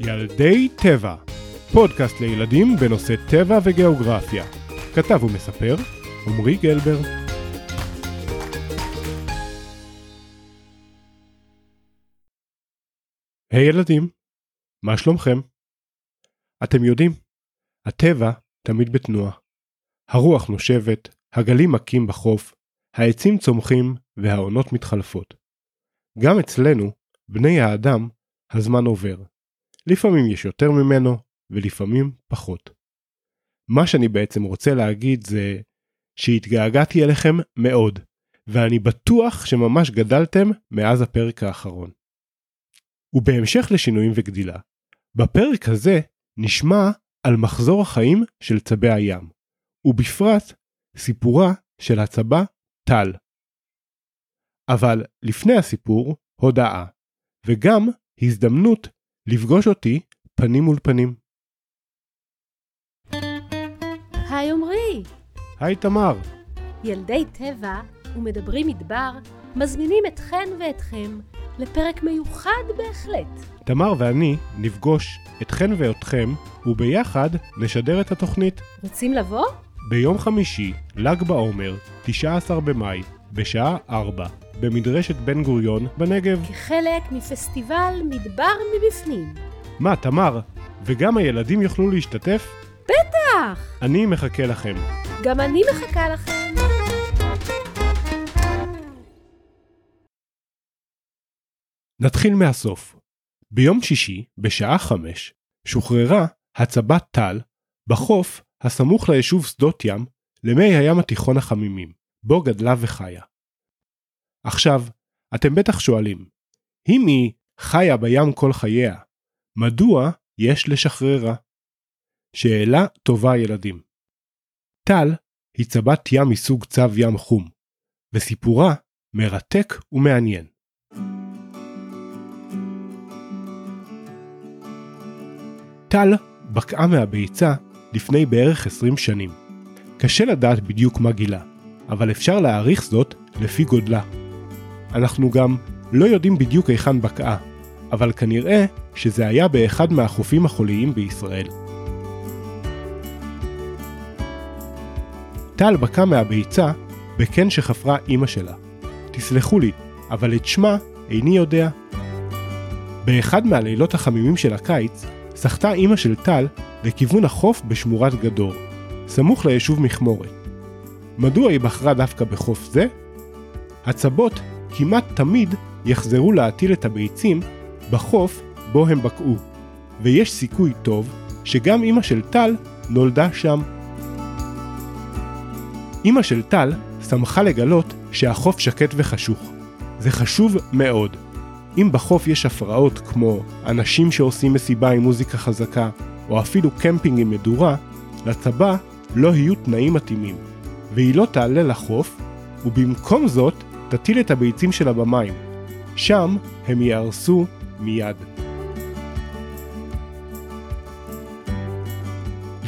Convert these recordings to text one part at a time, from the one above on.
ילדי טבע, פודקאסט לילדים בנושא טבע וגיאוגרפיה. כתב ומספר, עמרי גלבר. היי hey, ילדים, מה שלומכם? אתם יודעים, הטבע תמיד בתנועה. הרוח נושבת, הגלים מכים בחוף, העצים צומחים והעונות מתחלפות. גם אצלנו, בני האדם, הזמן עובר. לפעמים יש יותר ממנו ולפעמים פחות. מה שאני בעצם רוצה להגיד זה שהתגעגעתי אליכם מאוד, ואני בטוח שממש גדלתם מאז הפרק האחרון. ובהמשך לשינויים וגדילה, בפרק הזה נשמע על מחזור החיים של צבי הים, ובפרט סיפורה של הצבה טל. אבל לפני הסיפור, הודעה, וגם הזדמנות לפגוש אותי פנים מול פנים. היי עמרי! היי תמר! ילדי טבע ומדברים מדבר מזמינים אתכן ואתכם לפרק מיוחד בהחלט. תמר ואני נפגוש אתכן ואתכם וביחד נשדר את התוכנית. רוצים לבוא? ביום חמישי, ל"ג בעומר, 19 במאי, בשעה 4, במדרשת בן גוריון בנגב. כחלק מפסטיבל מדבר מבפנים. מה, תמר, וגם הילדים יוכלו להשתתף? בטח! אני מחכה לכם. גם אני מחכה לכם. נתחיל מהסוף. ביום שישי, בשעה חמש, שוחררה הצבת טל בחוף הסמוך ליישוב שדות ים למי הים התיכון החמימים, בו גדלה וחיה. עכשיו, אתם בטח שואלים, אם היא חיה בים כל חייה, מדוע יש לשחררה? שאלה טובה ילדים. טל היא צבת ים מסוג צב ים חום, וסיפורה מרתק ומעניין. טל בקעה מהביצה לפני בערך 20 שנים. קשה לדעת בדיוק מה גילה, אבל אפשר להעריך זאת לפי גודלה. אנחנו גם לא יודעים בדיוק היכן בקעה, אבל כנראה שזה היה באחד מהחופים החוליים בישראל. טל בקע מהביצה בקן שחפרה אימא שלה. תסלחו לי, אבל את שמה איני יודע. באחד מהלילות החמימים של הקיץ, סחטה אימא של טל לכיוון החוף בשמורת גדור, סמוך ליישוב מכמורת. מדוע היא בחרה דווקא בחוף זה? הצבות כמעט תמיד יחזרו להטיל את הביצים בחוף בו הם בקעו, ויש סיכוי טוב שגם אמא של טל נולדה שם. אמא של טל שמחה לגלות שהחוף שקט וחשוך. זה חשוב מאוד. אם בחוף יש הפרעות כמו אנשים שעושים מסיבה עם מוזיקה חזקה, או אפילו קמפינג עם מדורה, לצבא לא יהיו תנאים מתאימים, והיא לא תעלה לחוף, ובמקום זאת תטיל את הביצים שלה במים. שם הם ייהרסו מיד.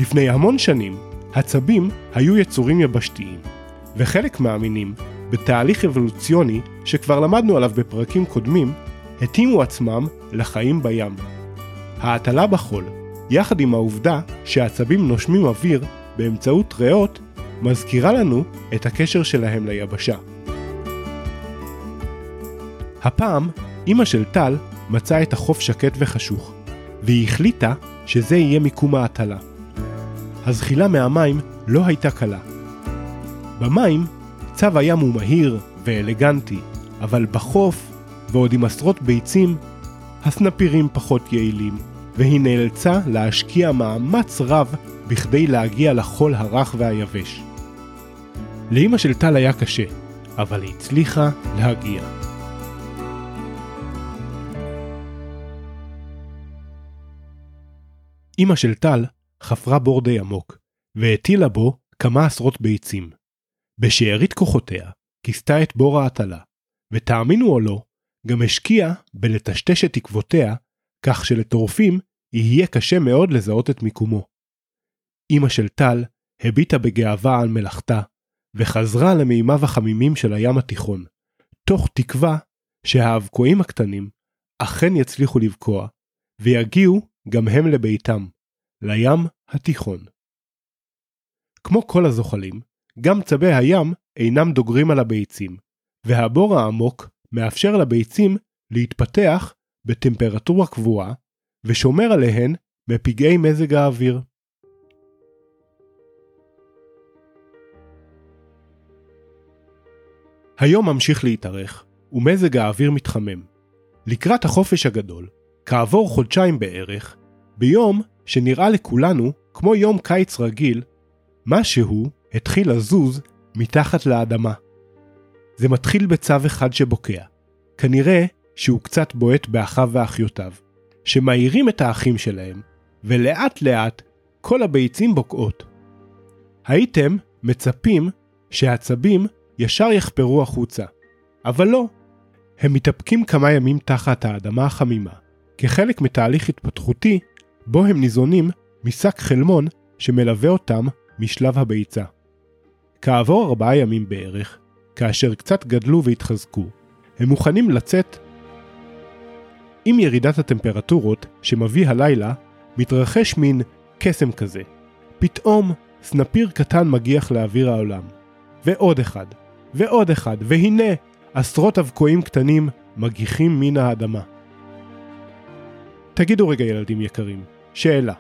לפני המון שנים, הצבים היו יצורים יבשתיים, וחלק מאמינים, בתהליך אבולוציוני שכבר למדנו עליו בפרקים קודמים, התאימו עצמם לחיים בים. ההטלה בחול, יחד עם העובדה שהעצבים נושמים אוויר באמצעות ריאות, מזכירה לנו את הקשר שלהם ליבשה. הפעם, אמא של טל מצאה את החוף שקט וחשוך, והיא החליטה שזה יהיה מיקום ההטלה. הזחילה מהמים לא הייתה קלה. במים, צב הים הוא מהיר ואלגנטי, אבל בחוף, ועוד עם עשרות ביצים, הסנפירים פחות יעילים, והיא נאלצה להשקיע מאמץ רב בכדי להגיע לחול הרך והיבש. לאמא של טל היה קשה, אבל היא הצליחה להגיע. אמא של טל חפרה בור די עמוק, והטילה בו כמה עשרות ביצים. בשארית כוחותיה כיסתה את בור ההטלה, ותאמינו או לא, גם השקיעה בלטשטש את תקוותיה, כך שלטורפים יהיה קשה מאוד לזהות את מיקומו. אמא של טל הביטה בגאווה על מלאכתה, וחזרה למימיו החמימים של הים התיכון, תוך תקווה שהאבקועים הקטנים אכן יצליחו לבקוע, ויגיעו גם הם לביתם, לים התיכון. כמו כל הזוחלים, גם צבי הים אינם דוגרים על הביצים, והבור העמוק מאפשר לביצים להתפתח בטמפרטורה קבועה ושומר עליהן מפגעי מזג האוויר. היום ממשיך להתארך, ומזג האוויר מתחמם. לקראת החופש הגדול, כעבור חודשיים בערך, ביום שנראה לכולנו כמו יום קיץ רגיל, משהו התחיל לזוז מתחת לאדמה. זה מתחיל בצו אחד שבוקע. כנראה שהוא קצת בועט באחיו ואחיותיו, שמאירים את האחים שלהם, ולאט לאט כל הביצים בוקעות. הייתם מצפים שהעצבים ישר יחפרו החוצה, אבל לא. הם מתאפקים כמה ימים תחת האדמה החמימה, כחלק מתהליך התפתחותי בו הם ניזונים משק חלמון שמלווה אותם משלב הביצה. כעבור ארבעה ימים בערך, כאשר קצת גדלו והתחזקו, הם מוכנים לצאת. עם ירידת הטמפרטורות שמביא הלילה, מתרחש מין קסם כזה. פתאום סנפיר קטן מגיח לאוויר העולם. ועוד אחד, ועוד אחד, והנה עשרות אבקועים קטנים מגיחים מן האדמה. תגידו רגע ילדים יקרים, שאלה.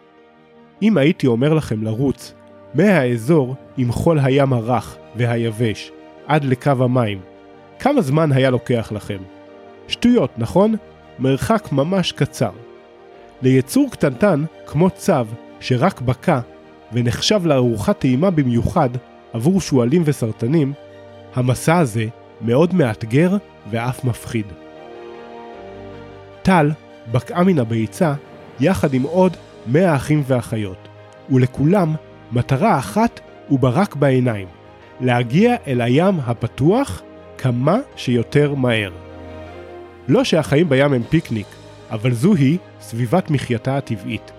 אם הייתי אומר לכם לרוץ מהאזור עם חול הים הרך והיבש עד לקו המים, כמה זמן היה לוקח לכם? שטויות, נכון? מרחק ממש קצר. ליצור קטנטן, כמו צב, שרק בקע, ונחשב לארוחת טעימה במיוחד עבור שועלים וסרטנים, המסע הזה מאוד מאתגר ואף מפחיד. טל בקעה מן הביצה יחד עם עוד 100 אחים ואחיות, ולכולם מטרה אחת וברק בעיניים, להגיע אל הים הפתוח כמה שיותר מהר. לא שהחיים בים הם פיקניק, אבל זוהי סביבת מחייתה הטבעית.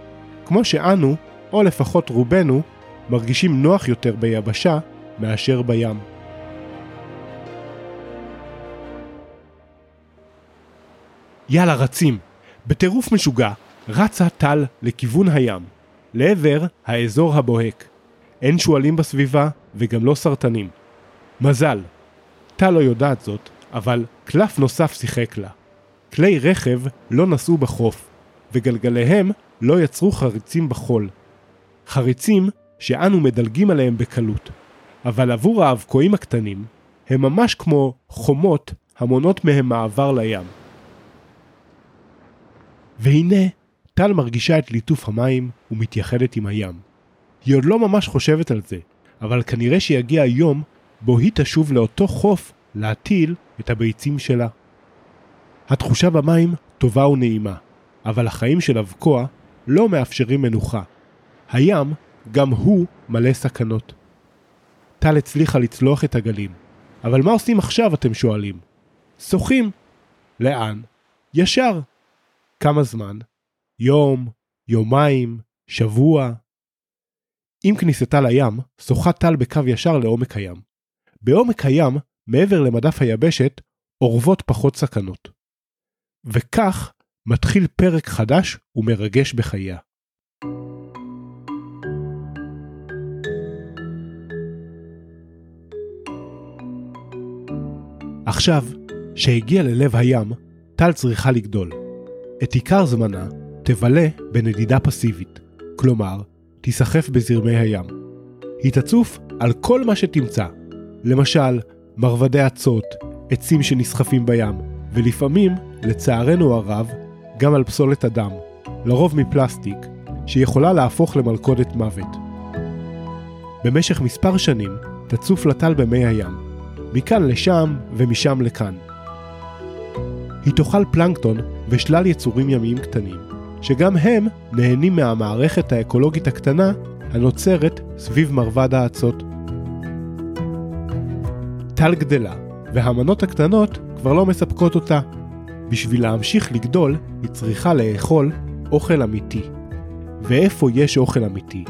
כמו שאנו, או לפחות רובנו, מרגישים נוח יותר ביבשה מאשר בים. יאללה רצים! בטירוף משוגע רצה טל לכיוון הים, לעבר האזור הבוהק. אין שועלים בסביבה וגם לא סרטנים. מזל. טל לא יודעת זאת, אבל קלף נוסף שיחק לה. כלי רכב לא נסעו בחוף, וגלגליהם לא יצרו חריצים בחול. חריצים שאנו מדלגים עליהם בקלות, אבל עבור האבקועים הקטנים, הם ממש כמו חומות המונות מהם מעבר לים. והנה, טל מרגישה את ליטוף המים ומתייחדת עם הים. היא עוד לא ממש חושבת על זה, אבל כנראה שיגיע היום בו היא תשוב לאותו חוף להטיל את הביצים שלה. התחושה במים טובה ונעימה, אבל החיים של אבקוע לא מאפשרים מנוחה. הים, גם הוא מלא סכנות. טל הצליחה לצלוח את הגלים, אבל מה עושים עכשיו אתם שואלים? שוחים. לאן? ישר. כמה זמן? יום, יומיים, שבוע. עם כניסתה לים, שוחה טל בקו ישר לעומק הים. בעומק הים, מעבר למדף היבשת, אורבות פחות סכנות. וכך מתחיל פרק חדש ומרגש בחייה. עכשיו, שהגיע ללב הים, טל צריכה לגדול. את עיקר זמנה תבלה בנדידה פסיבית, כלומר, תיסחף בזרמי הים. היא תצוף על כל מה שתמצא, למשל, מרבדי אצות, עצים שנסחפים בים, ולפעמים, לצערנו הרב, גם על פסולת אדם, לרוב מפלסטיק, שיכולה להפוך למלכודת מוות. במשך מספר שנים תצוף לטל במי הים, מכאן לשם ומשם לכאן. היא תאכל פלנקטון ושלל יצורים ימיים קטנים, שגם הם נהנים מהמערכת האקולוגית הקטנה הנוצרת סביב מרבד האצות. טל גדלה, והמנות הקטנות כבר לא מספקות אותה. בשביל להמשיך לגדול, היא צריכה לאכול אוכל אמיתי. ואיפה יש אוכל אמיתי?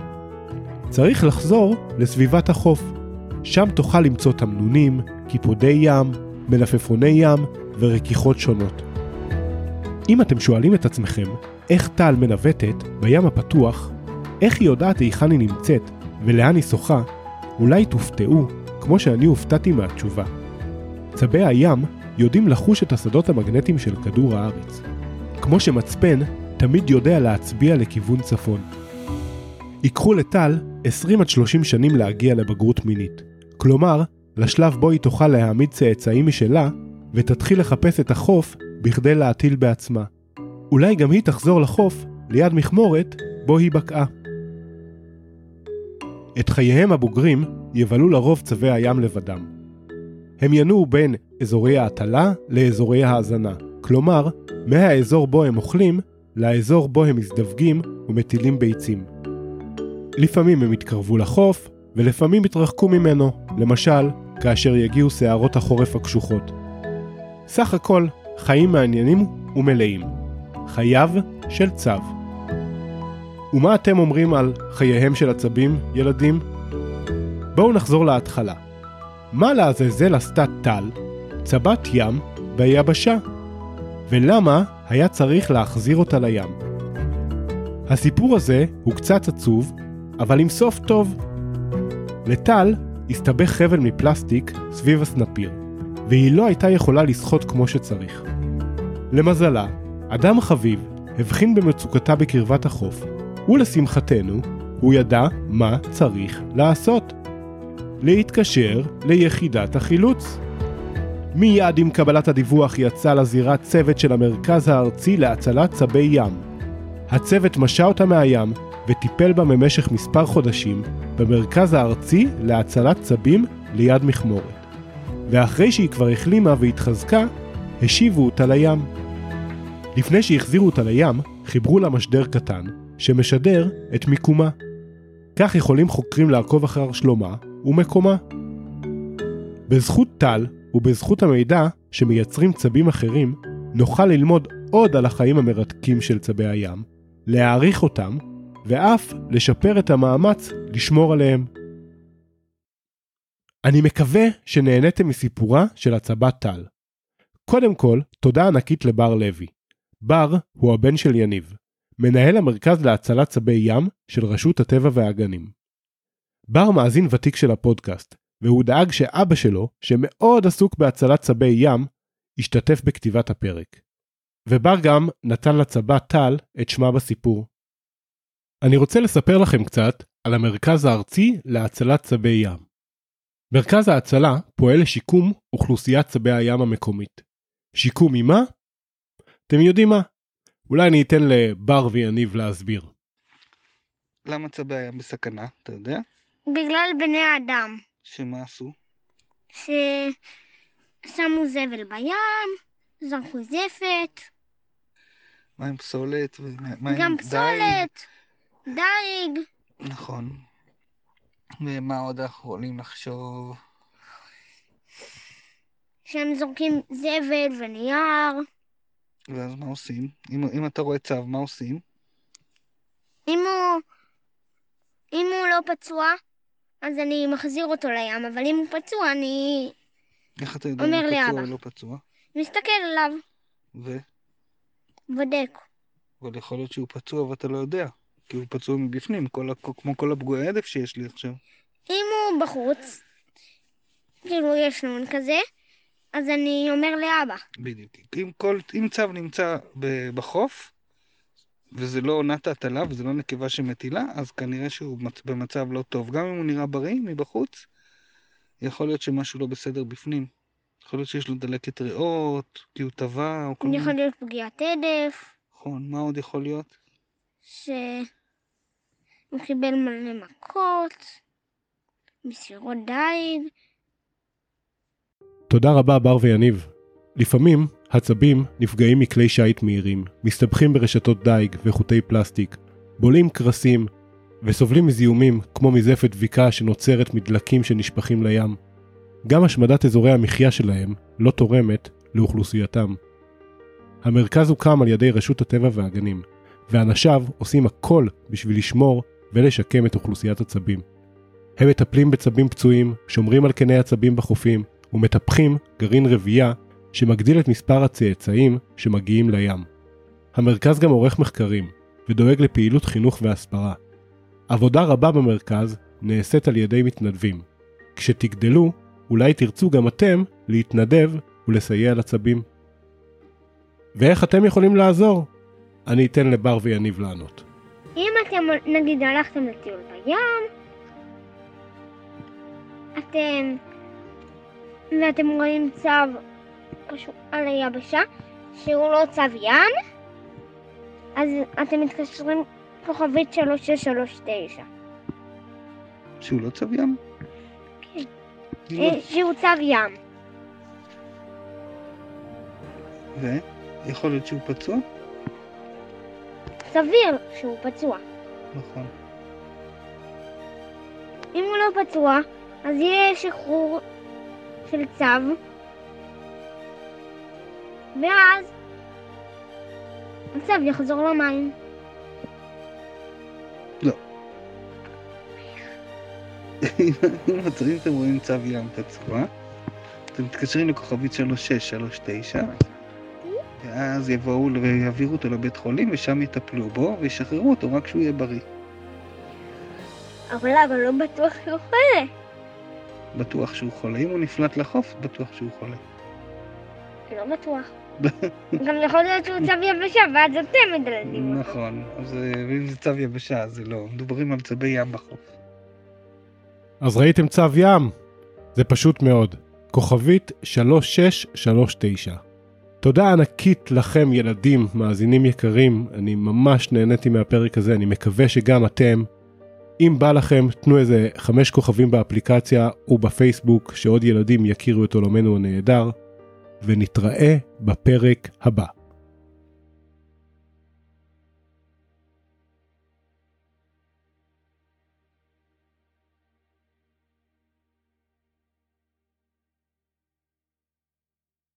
צריך לחזור לסביבת החוף. שם תוכל למצוא תמנונים, קיפודי ים, מלפפוני ים ורכיכות שונות. אם אתם שואלים את עצמכם איך טל מנווטת בים הפתוח, איך היא יודעת היכן היא נמצאת ולאן היא שוחה, אולי תופתעו כמו שאני הופתעתי מהתשובה. צבי הים יודעים לחוש את השדות המגנטיים של כדור הארץ. כמו שמצפן תמיד יודע להצביע לכיוון צפון. ייקחו לטל 20 עד 30 שנים להגיע לבגרות מינית. כלומר, לשלב בו היא תוכל להעמיד צאצאים משלה, ותתחיל לחפש את החוף בכדי להטיל בעצמה. אולי גם היא תחזור לחוף, ליד מכמורת, בו היא בקעה. את חייהם הבוגרים יבלו לרוב צבי הים לבדם. הם ינועו בין אזורי ההטלה לאזורי ההאזנה, כלומר, מהאזור בו הם אוכלים לאזור בו הם מזדווגים ומטילים ביצים. לפעמים הם יתקרבו לחוף, ולפעמים יתרחקו ממנו, למשל, כאשר יגיעו שערות החורף הקשוחות. סך הכל, חיים מעניינים ומלאים. חייו של צב. ומה אתם אומרים על חייהם של הצבים, ילדים? בואו נחזור להתחלה. מה לעזאזל עשתה טל, צבת ים, ביבשה? ולמה היה צריך להחזיר אותה לים? הסיפור הזה הוא קצת עצוב, אבל עם סוף טוב. לטל הסתבך חבל מפלסטיק סביב הסנפיר, והיא לא הייתה יכולה לשחות כמו שצריך. למזלה, אדם חביב הבחין במצוקתה בקרבת החוף, ולשמחתנו, הוא ידע מה צריך לעשות. להתקשר ליחידת החילוץ. מיד עם קבלת הדיווח יצא לזירה צוות של המרכז הארצי להצלת צבי ים. הצוות משה אותה מהים וטיפל בה במשך מספר חודשים במרכז הארצי להצלת צבים ליד מכמורת. ואחרי שהיא כבר החלימה והתחזקה, השיבו אותה לים. לפני שהחזירו אותה לים, חיברו לה משדר קטן, שמשדר את מיקומה. כך יכולים חוקרים לעקוב אחר שלומה ומקומה. בזכות טל ובזכות המידע שמייצרים צבים אחרים, נוכל ללמוד עוד על החיים המרתקים של צבי הים, להעריך אותם, ואף לשפר את המאמץ לשמור עליהם. אני מקווה שנהניתם מסיפורה של הצבת טל. קודם כל, תודה ענקית לבר לוי. בר הוא הבן של יניב, מנהל המרכז להצלת צבי ים של רשות הטבע והגנים. בר מאזין ותיק של הפודקאסט, והוא דאג שאבא שלו, שמאוד עסוק בהצלת צבי ים, ישתתף בכתיבת הפרק. ובר גם נתן לצבת טל את שמה בסיפור. אני רוצה לספר לכם קצת על המרכז הארצי להצלת צבי ים. מרכז ההצלה פועל לשיקום אוכלוסיית צבי הים המקומית. שיקום ממה? אתם יודעים מה? אולי אני אתן לבר ויניב להסביר. למה צבי הים בסכנה, אתה יודע? בגלל בני האדם, שמה עשו? ששמו זבל בים, זרקו זפת, מה עם פסולת? ומה עם גם דיג? פסולת, דיג, נכון. ומה עוד אנחנו יכולים לחשוב? שהם זורקים זבל ונייר. ואז מה עושים? אם, אם אתה רואה צו, מה עושים? אם הוא, אם הוא לא פצוע, אז אני מחזיר אותו לים, אבל אם הוא פצוע, אני איך אתה יודע אם הוא. פצוע או לא פצוע? מסתכל עליו, ו... בודק. אבל יכול להיות שהוא פצוע ואתה לא יודע. כי הוא פצוע מבפנים, כל, כמו כל הפגועי הדף שיש לי עכשיו. אם הוא בחוץ, כאילו יש נון כזה, אז אני אומר לאבא. בדיוק. אם, כל, אם צו נמצא בחוף, וזה לא עונת ההטלה וזה לא נקבה שמטילה, אז כנראה שהוא מצ- במצב לא טוב. גם אם הוא נראה בריא מבחוץ, יכול להיות שמשהו לא בסדר בפנים. יכול להיות שיש לו דלקת ריאות, כי הוא טבע, או כל מיני... יכול להיות פגיעת עדף, נכון, מה עוד יכול להיות? שהוא קיבל מלא מכות, מסירות דיג. תודה רבה בר ויניב. לפעמים הצבים נפגעים מכלי שיט מהירים, מסתבכים ברשתות דיג וחוטי פלסטיק, בולעים קרסים וסובלים מזיהומים כמו מזפת דביקה שנוצרת מדלקים שנשפכים לים. גם השמדת אזורי המחיה שלהם לא תורמת לאוכלוסייתם. המרכז הוקם על ידי רשות הטבע והגנים, ואנשיו עושים הכל בשביל לשמור ולשקם את אוכלוסיית הצבים. הם מטפלים בצבים פצועים, שומרים על קני הצבים בחופים, ומטפחים גרעין רבייה שמגדיל את מספר הצאצאים שמגיעים לים. המרכז גם עורך מחקרים, ודואג לפעילות חינוך והסברה. עבודה רבה במרכז נעשית על ידי מתנדבים. כשתגדלו, אולי תרצו גם אתם להתנדב ולסייע לצבים. ואיך אתם יכולים לעזור? אני אתן לבר ויניב לענות. אם אתם נגיד הלכתם לטיול בים, אתם ואתם רואים צו פשוט על היבשה שהוא לא צו ים, אז אתם מתקשרים כוכבית 3639. שהוא לא צו ים? כן. אה, שהוא צו ים. ויכול להיות שהוא פצוע? סביר שהוא פצוע. נכון. אם הוא לא פצוע, אז יהיה שחרור של צו, ואז הצו יחזור למים. אם אם אתם רואים צו ים פצוע, אתם מתקשרים לכוכבית 3639, ואז יבואו ויעבירו אותו לבית חולים, ושם יטפלו בו, וישחררו אותו רק כשהוא יהיה בריא. אבל אבל לא בטוח שהוא חולה. בטוח שהוא חולה. אם הוא נפלט לחוף, בטוח שהוא חולה. לא בטוח. גם יכול להיות שהוא צו יבשה, ואז אתם מדללים אותו. נכון. אז אה, אם זה צו יבשה, אז זה לא. מדברים על צבי ים בחוף. אז ראיתם צו ים? זה פשוט מאוד. כוכבית 3639. תודה ענקית לכם ילדים, מאזינים יקרים, אני ממש נהניתי מהפרק הזה, אני מקווה שגם אתם. אם בא לכם, תנו איזה חמש כוכבים באפליקציה ובפייסבוק, שעוד ילדים יכירו את עולמנו הנהדר, ונתראה בפרק הבא.